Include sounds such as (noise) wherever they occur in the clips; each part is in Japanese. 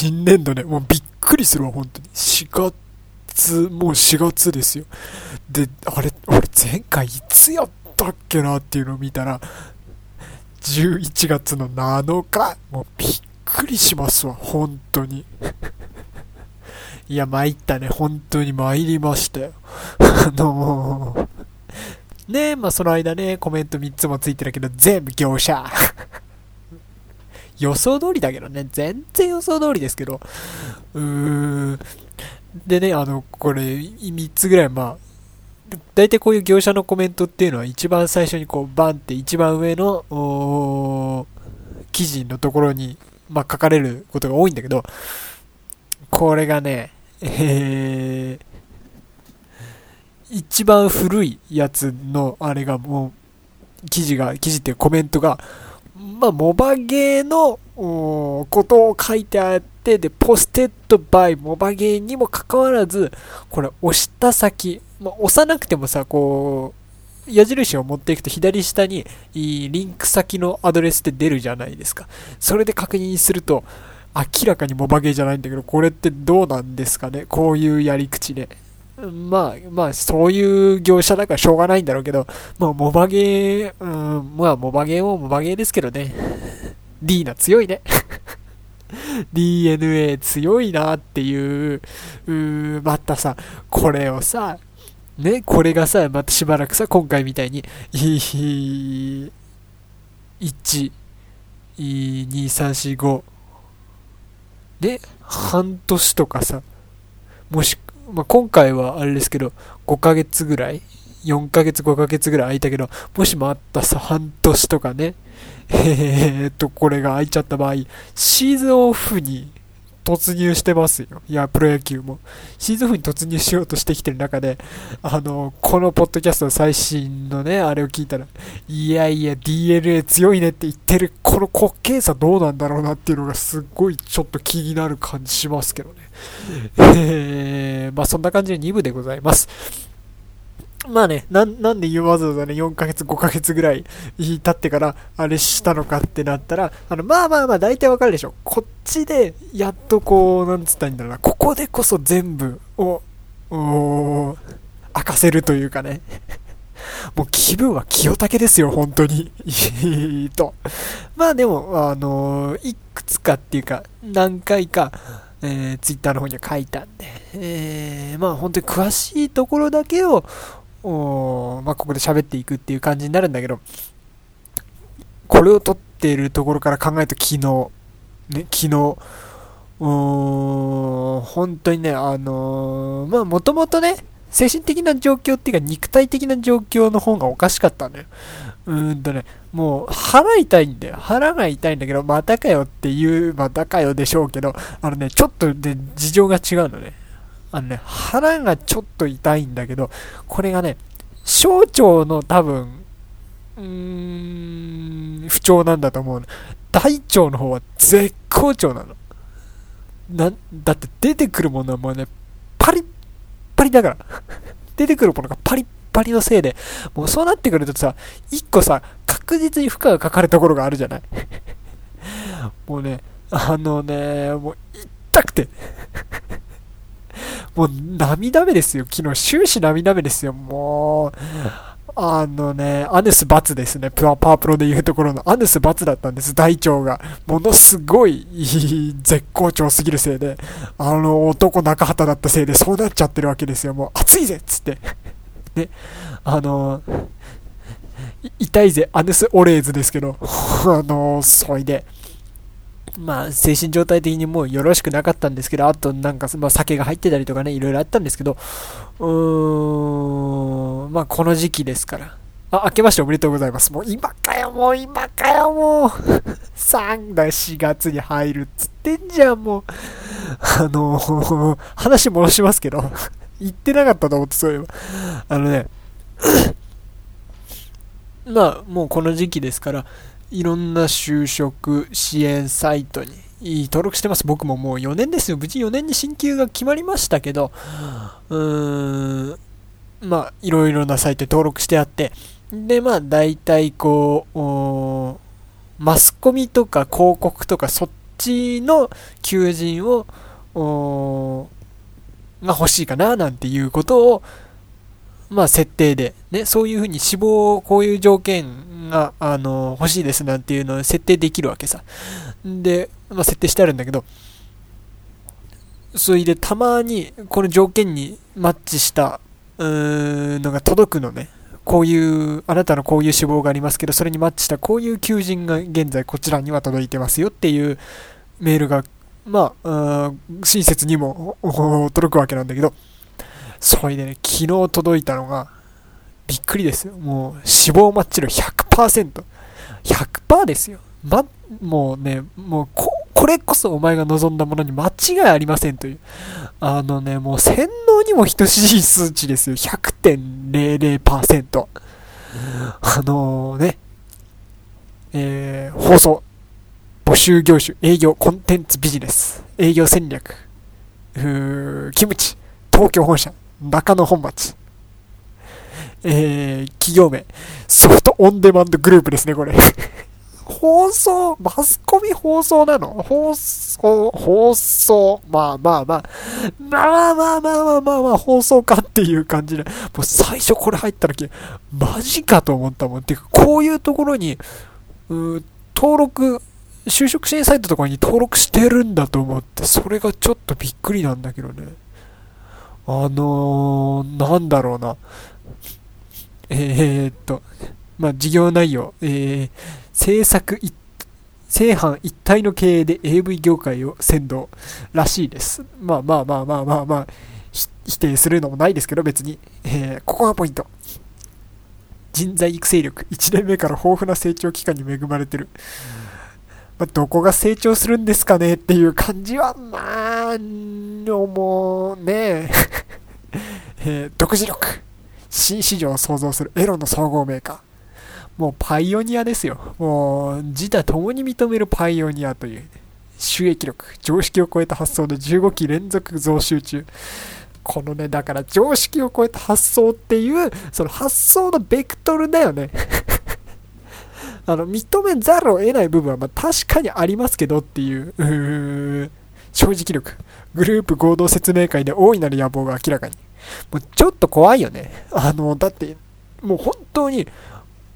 新年度ね、もうびっくりするわ、本当に。4月、もう4月ですよ。で、あれ、俺前回いつやったっけなっていうのを見たら、11月の7日、もうびっくりしますわ、本当に。いや、参ったね、本当に参りましたよ。あのー、ねえ、まあその間ね、コメント3つもついてるけど、全部業者。予想通りだけどね、全然予想通りですけど、うーん。でね、あの、これ、3つぐらい、まあ、大体こういう業者のコメントっていうのは一番最初にこう、バンって一番上の、記事のところに、まあ、書かれることが多いんだけど、これがね、えー、一番古いやつの、あれがもう、記事が、記事っていうコメントが、まあ、モバゲーのことを書いてあって、で、ポステッドバイモバゲーにもかかわらず、これ押した先、まあ、押さなくてもさ、こう、矢印を持っていくと左下にリンク先のアドレスって出るじゃないですか。それで確認すると、明らかにモバゲーじゃないんだけど、これってどうなんですかね？こういうやり口で。まあ、まあ、そういう業者だからしょうがないんだろうけど、まあ、モバゲー、うん、まあ、モバゲーもモバゲーですけどね。(laughs) リーナ強いね。(laughs) DNA 強いなっていう、うーまたさ、これをさ、ね、これがさ、またしばらくさ、今回みたいに、1、2、3、4、5、で、半年とかさ、もしまあ、今回はあれですけど、5ヶ月ぐらい ?4 ヶ月、5ヶ月ぐらい空いたけど、もしもあったさ、半年とかね、えー、っと、これが空いちゃった場合、シーズンオフに突入してますよ。いや、プロ野球も。シーズンオフに突入しようとしてきてる中で、あの、このポッドキャストの最新のね、あれを聞いたら、いやいや、DNA 強いねって言ってる、この滑稽さどうなんだろうなっていうのがすっごいちょっと気になる感じしますけどね。えー、まあそんな感じで2部でございます。まあね、な、なんで言わずわざね、4ヶ月、5ヶ月ぐらい経ってから、あれしたのかってなったら、あの、まあまあまあ、大体わかるでしょ。こっちで、やっとこう、なんつったらいいんだろうな、ここでこそ全部を、お明かせるというかね。もう気分は清武ですよ、本当に。と。まあでも、あのー、いくつかっていうか、何回か、えー、ツイッターの方には書いたんで、えー、まあ本当に詳しいところだけを、おまあここで喋っていくっていう感じになるんだけど、これを撮っているところから考えると昨日、ね、昨日、本当にね、あのー、まあもともとね、精神的な状況っていうか肉体的な状況の方がおかしかったんだよ。うーんとね、もう腹痛いんだよ。腹が痛いんだけど、またかよっていう、またかよでしょうけど、あのね、ちょっとで事情が違うのね。あのね、腹がちょっと痛いんだけど、これがね、小腸の多分、うーん、不調なんだと思うの。大腸の方は絶好調なの。な、だって出てくるものはもうね、パリッパリだから。(laughs) 出てくるものがパリッパリのせいで、もうそうなってくるとさ、一個さ、確実に負荷がかかるところがあるじゃない (laughs) もうね、あのね、もう痛くてもう涙目ですよ。昨日終始涙目ですよ。もう、あのね、アヌスバツですね。プアパープロでいうところのアヌスバツだったんです、大腸が。ものすごい (laughs) 絶好調すぎるせいで、あの男中畑だったせいでそうなっちゃってるわけですよ。もう暑いぜっつって。(laughs) ね、あの痛いぜ、アヌスオレーズですけど、(laughs) あのそいで。まあ、精神状態的にもうよろしくなかったんですけど、あとなんか、まあ、酒が入ってたりとかね、いろいろあったんですけど、うーん、まあ、この時期ですから。あ、明けましておめでとうございます。もう今かよ、もう今かよ、もう。3だ、4月に入るっつってんじゃん、もう。あのー、話戻しますけど、言ってなかったと思って、そういえば。あのね、(clears throat) まあ、もうこの時期ですから、いろんな就職支援サイトに登録してます。僕ももう4年ですよ。無事4年に進級が決まりましたけど、うーん、まあ、いろいろなサイトに登録してあって、で、まあ、大体こう、マスコミとか広告とかそっちの求人を、が欲しいかな、なんていうことを、まあ、設定で、ね、そういうふうに死亡、こういう条件が、あの、欲しいですなんていうのを設定できるわけさ。で、まあ、設定してあるんだけど、それでたまに、この条件にマッチした、うーん、のが届くのね。こういう、あなたのこういう志望がありますけど、それにマッチしたこういう求人が現在こちらには届いてますよっていうメールが、まあ、親切にも (laughs) 届くわけなんだけど、それでね、昨日届いたのが、びっくりですよ。もう、死亡マッチ率100%。100%ですよ。ま、もうね、もうこ、これこそお前が望んだものに間違いありませんという。あのね、もう洗脳にも等しい数値ですよ。100.00%。あのね、えー、放送、募集業種、営業、コンテンツビジネス、営業戦略、う、キムチ、東京本社、中野本町、えー、企業名、ソフトオンデマンドグループですね、これ。放送、マスコミ放送なの？放送、放送、まあまあまあ、まあまあまあまあまあまあ、放送かっていう感じで、もう最初これ入った時、マジかと思ったもん。てか、こういうところに、うん登録、就職支援サイトとかに登録してるんだと思って、それがちょっとびっくりなんだけどね。あのー、なんだろうな。えー、っと、まあ、事業内容、えー、制作一、正反一体の経営で AV 業界を先導らしいです。まあまあまあまあまあまあ、否定するのもないですけど、別に。えー、ここがポイント。人材育成力。1年目から豊富な成長期間に恵まれてる。まあ、どこが成長するんですかねっていう感じは、まあ、もうね、(laughs) えー、独自力。新市場を創造するエロの総合メーカー。もうパイオニアですよ。もう自他共に認めるパイオニアという、収益力、常識を超えた発想で15期連続増収中。このね、だから常識を超えた発想っていう、その発想のベクトルだよね。あの、認めざるを得ない部分は、ま、確かにありますけどっていう、う (laughs) 正直力。グループ合同説明会で大いなる野望が明らかに。もうちょっと怖いよね。あの、だって、もう本当に、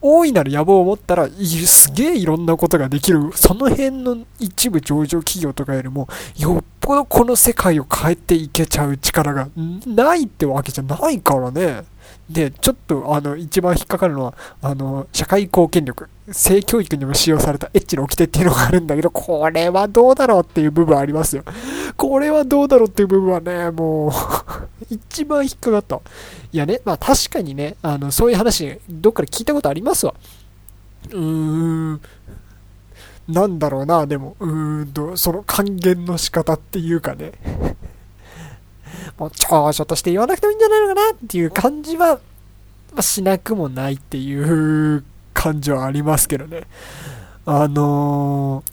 大いなる野望を持ったら、すげえいろんなことができる。その辺の一部上場企業とかよりも、よっぽどこの世界を変えていけちゃう力がないってわけじゃないからね。で、ちょっと、あの、一番引っかかるのは、あの、社会貢献力。性教育にも使用されたエッチの掟っていうのがあるんだけど、これはどうだろうっていう部分ありますよ。これはどうだろうっていう部分はね、もう (laughs) 一番引っかかった。いやね、まあ確かにね、あの、そういう話、どっかで聞いたことありますわ。うーん。なんだろうな、でも、うーんと、その還元の仕方っていうかねもう長所として言わなくてもいいんじゃないのかなっていう感じは、まあ、しなくもないっていう感じはありますけどね。あのー、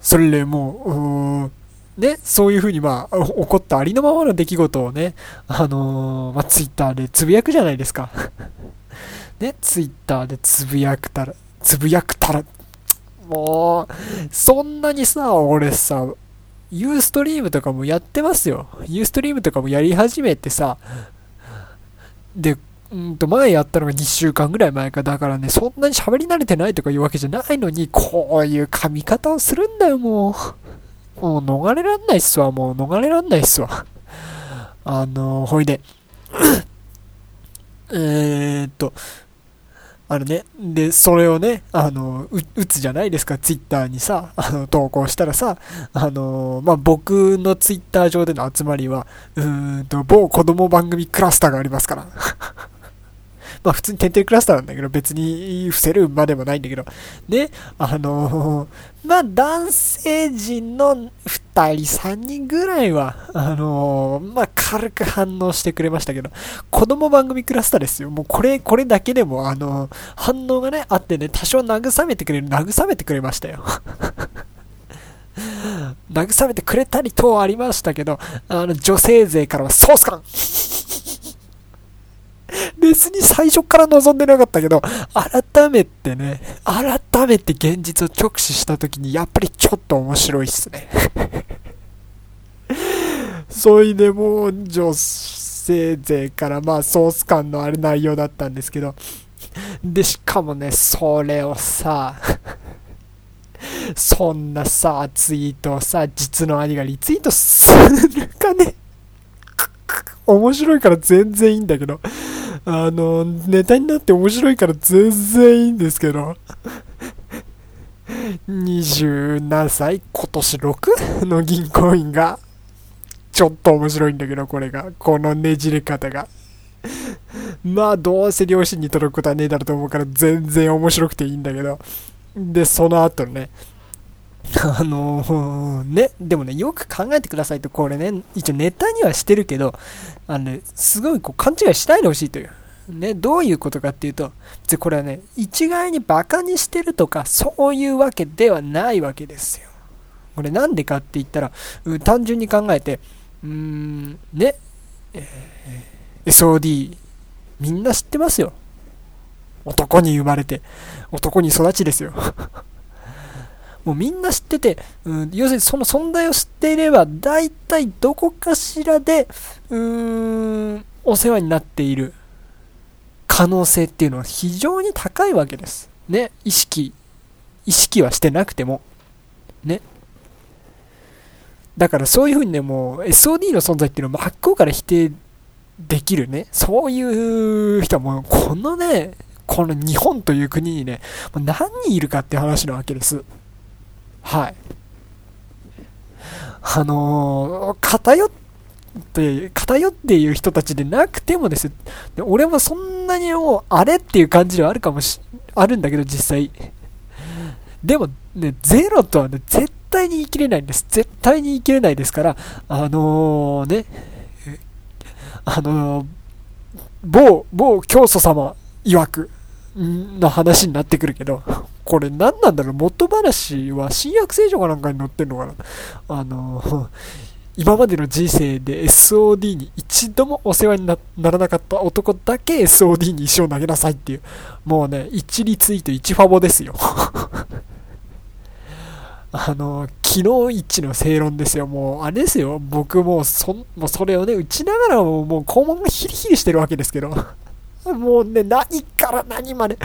それでもう、ね、そういうふうにまあ、起こったありのままの出来事をね、あのー、まあ、ツイッターでつぶやくじゃないですか。(laughs) ね、ツイッターでつぶやくたら、つぶやくたら、もう、そんなにさ、俺さ、ユーストリームとかもやってますよ。ユーストリームとかもやり始めてさ、で、うんと前やったのが2週間ぐらい前か。だからね、そんなに喋り慣れてないとかいうわけじゃないのに、こういう髪型をするんだよ、もう。もう逃れらんないっすわ、もう逃れらんないっすわ。あのほいで、(clears throat) えーっと、あのね、で、それをね、あの、打つじゃないですか、ツイッターにさ、あの、投稿したらさ、あの、まあ、僕のツイッター上での集まりは、うーんと、某子供番組クラスターがありますから。まあ普通に点々クラスターなんだけど、別に伏せるまでもないんだけど、で、あのー、まあ男性陣の2人、3人ぐらいは、あのー、まあ軽く反応してくれましたけど、子供番組クラスターですよ。もうこれ、これだけでも、あのー、反応がね、あってね、多少慰めてくれる、慰めてくれましたよ。(laughs) 慰めてくれたり等はありましたけど、あの、女性勢からはソース感、別に最初から望んでなかったけど、改めてね、改めて現実を直視した時に、やっぱりちょっと面白いっすね。(laughs) そいでもう、女性勢からまあソース感のある内容だったんですけど、で、しかもね、それをさ、(laughs) そんなさ、ツイートをさ、実の兄がリツイートするかね面白いから全然いいんだけど、あの、ネタになって面白いから全然いいんですけど、20何歳？今年 6? の銀行員が、ちょっと面白いんだけど、これが。このねじれ方が。まあ、どうせ両親に届くことはねえだろうと思うから、全然面白くていいんだけど。で、その後ね、(laughs) あのー、ね、でもね、よく考えてくださいと、これね、一応ネタにはしてるけど、あのね、すごいこう勘違いしないでほしいという。ね、どういうことかっていうと、これはね、一概にバカにしてるとか、そういうわけではないわけですよ。これなんでかって言ったら、単純に考えて、うーん、ね、えー、SOD、みんな知ってますよ。男に生まれて、男に育ちですよ。もうみんな知ってて、うん、要するにその存在を知っていれば、大体どこかしらで、うーん、お世話になっている可能性っていうのは非常に高いわけです。ね、意識、意識はしてなくても。ね。だからそういうふうにね、もう SOD の存在っていうのは真っ向から否定できるね、そういう人はもうこのね、この日本という国にね、何人いるかって話なわけです。はい。あのー、偏って、偏っている人たちでなくてもですで俺もそんなにもう、あれっていう感じではあるかもし、あるんだけど、実際。でもね、ゼロとはね、絶対に言い切れないんです。絶対に言い切れないですから、あのー、ね、あのー、某、某教祖様曰く、の話になってくるけど、これ何なんだろう？元話は新約聖書かなんかに載ってんのかな？あの、(laughs) 今までの人生で SOD に一度もお世話にならなかった男だけ SOD に石を投げなさいっていう、もうね、1リツイート1ファボですよ。(laughs) あの、昨日一の正論ですよ。もう、あれですよ。僕もそ、もうそれをね、打ちながらも、もう肛門がヒリヒリしてるわけですけど。もうね、何から何まで、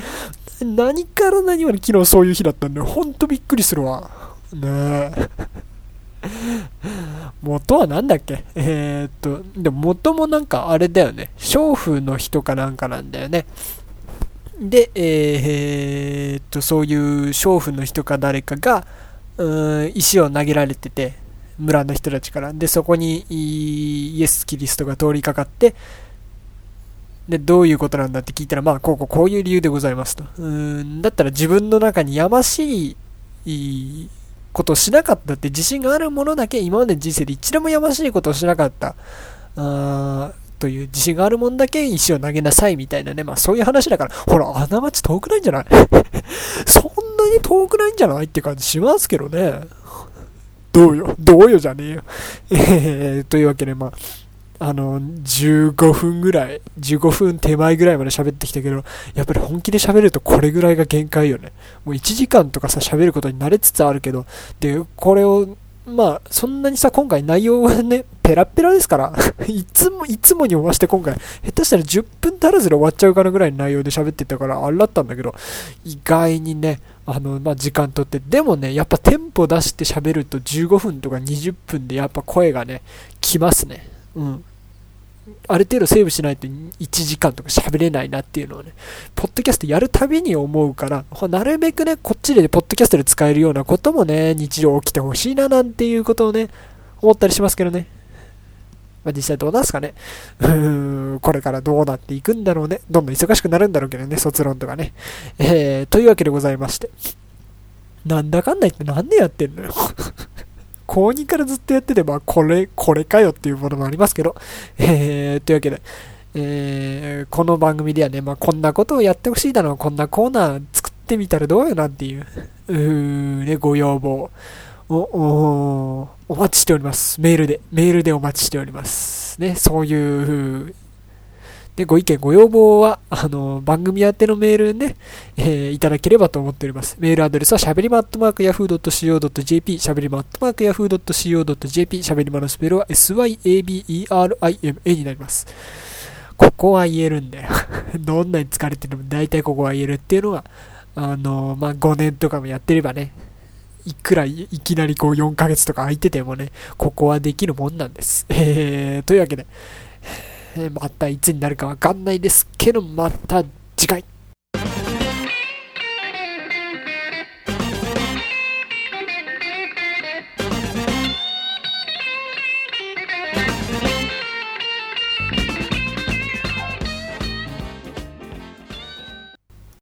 何から何まで昨日そういう日だったんで、ほんとびっくりするわ。ねえ。元は何だっけ？えー、っと、でも元もなんかあれだよね。娼婦の人かなんかなんだよね。で、えー、っと、そういう娼婦の人か誰かが、うん、石を投げられてて、村の人たちから。で、そこにイエス・キリストが通りかかって、で、どういうことなんだって聞いたら、まあ、こうこうこういう理由でございますと。うん、だったら自分の中にやましいことをしなかったって自信があるものだけ今までの人生で一度もやましいことをしなかった。あという自信があるもんだけ石を投げなさいみたいなね。まあそういう話だから、ほら、穴町遠くないんじゃない？(laughs) そんなに遠くないんじゃないって感じしますけどね。どうよ、どうよじゃねえよ。えー、というわけで、まあ、あの、15分ぐらい、15分手前ぐらいまで喋ってきたけど、やっぱり本気で喋るとこれぐらいが限界よね。もう1時間とかさ、喋ることに慣れつつあるけど、で、これを、まあ、そんなにさ、今回内容がね、ペラペラですから、(laughs) いつも、いつもに増して今回、下手したら10分足らずで終わっちゃうかなぐらいの内容で喋ってたから、あれだったんだけど、意外にね、あの、まあ、時間とって、でもね、やっぱテンポ出して喋ると15分とか20分でやっぱ声がね、来ますね。うん。ある程度セーブしないと1時間とか喋れないなっていうのをね、ポッドキャストやるたびに思うから、なるべくね、こっちでポッドキャストで使えるようなこともね、日常起きてほしいななんていうことをね、思ったりしますけどね。まあ、実際どうなんすかね。(laughs) うーん、これからどうなっていくんだろうね。どんどん忙しくなるんだろうけどね、卒論とかね。えー、というわけでございまして。なんだかんだ言ってなんでやってんのよ高2からずっとやってて、まあ、これ、これかよっていうものもありますけど、えー、というわけで、えー、この番組ではね、まあ、こんなことをやってほしいだろう、こんなコーナー作ってみたらどうよなんていう、うーね、ご要望を、お、お待ちしております。メールで、メールでお待ちしております。ね、そういう、でご意見、ご要望は、あの、番組宛てのメールね、えー、いただければと思っております。メールアドレスはしゃべりまっとマーク yahoo.co.jp、しゃべりまっとマーク yahoo.co.jp、しゃべりまのスペルは syaberi-ma になります。ここは言えるんだよ。(laughs) どんなに疲れてるのも大体ここは言えるっていうのは、あの、まあ、5年とかもやってればね、いくらいきなりこう4ヶ月とか空いててもね、ここはできるもんなんです。えー、というわけで、またいつになるかわかんないですけど、また次回。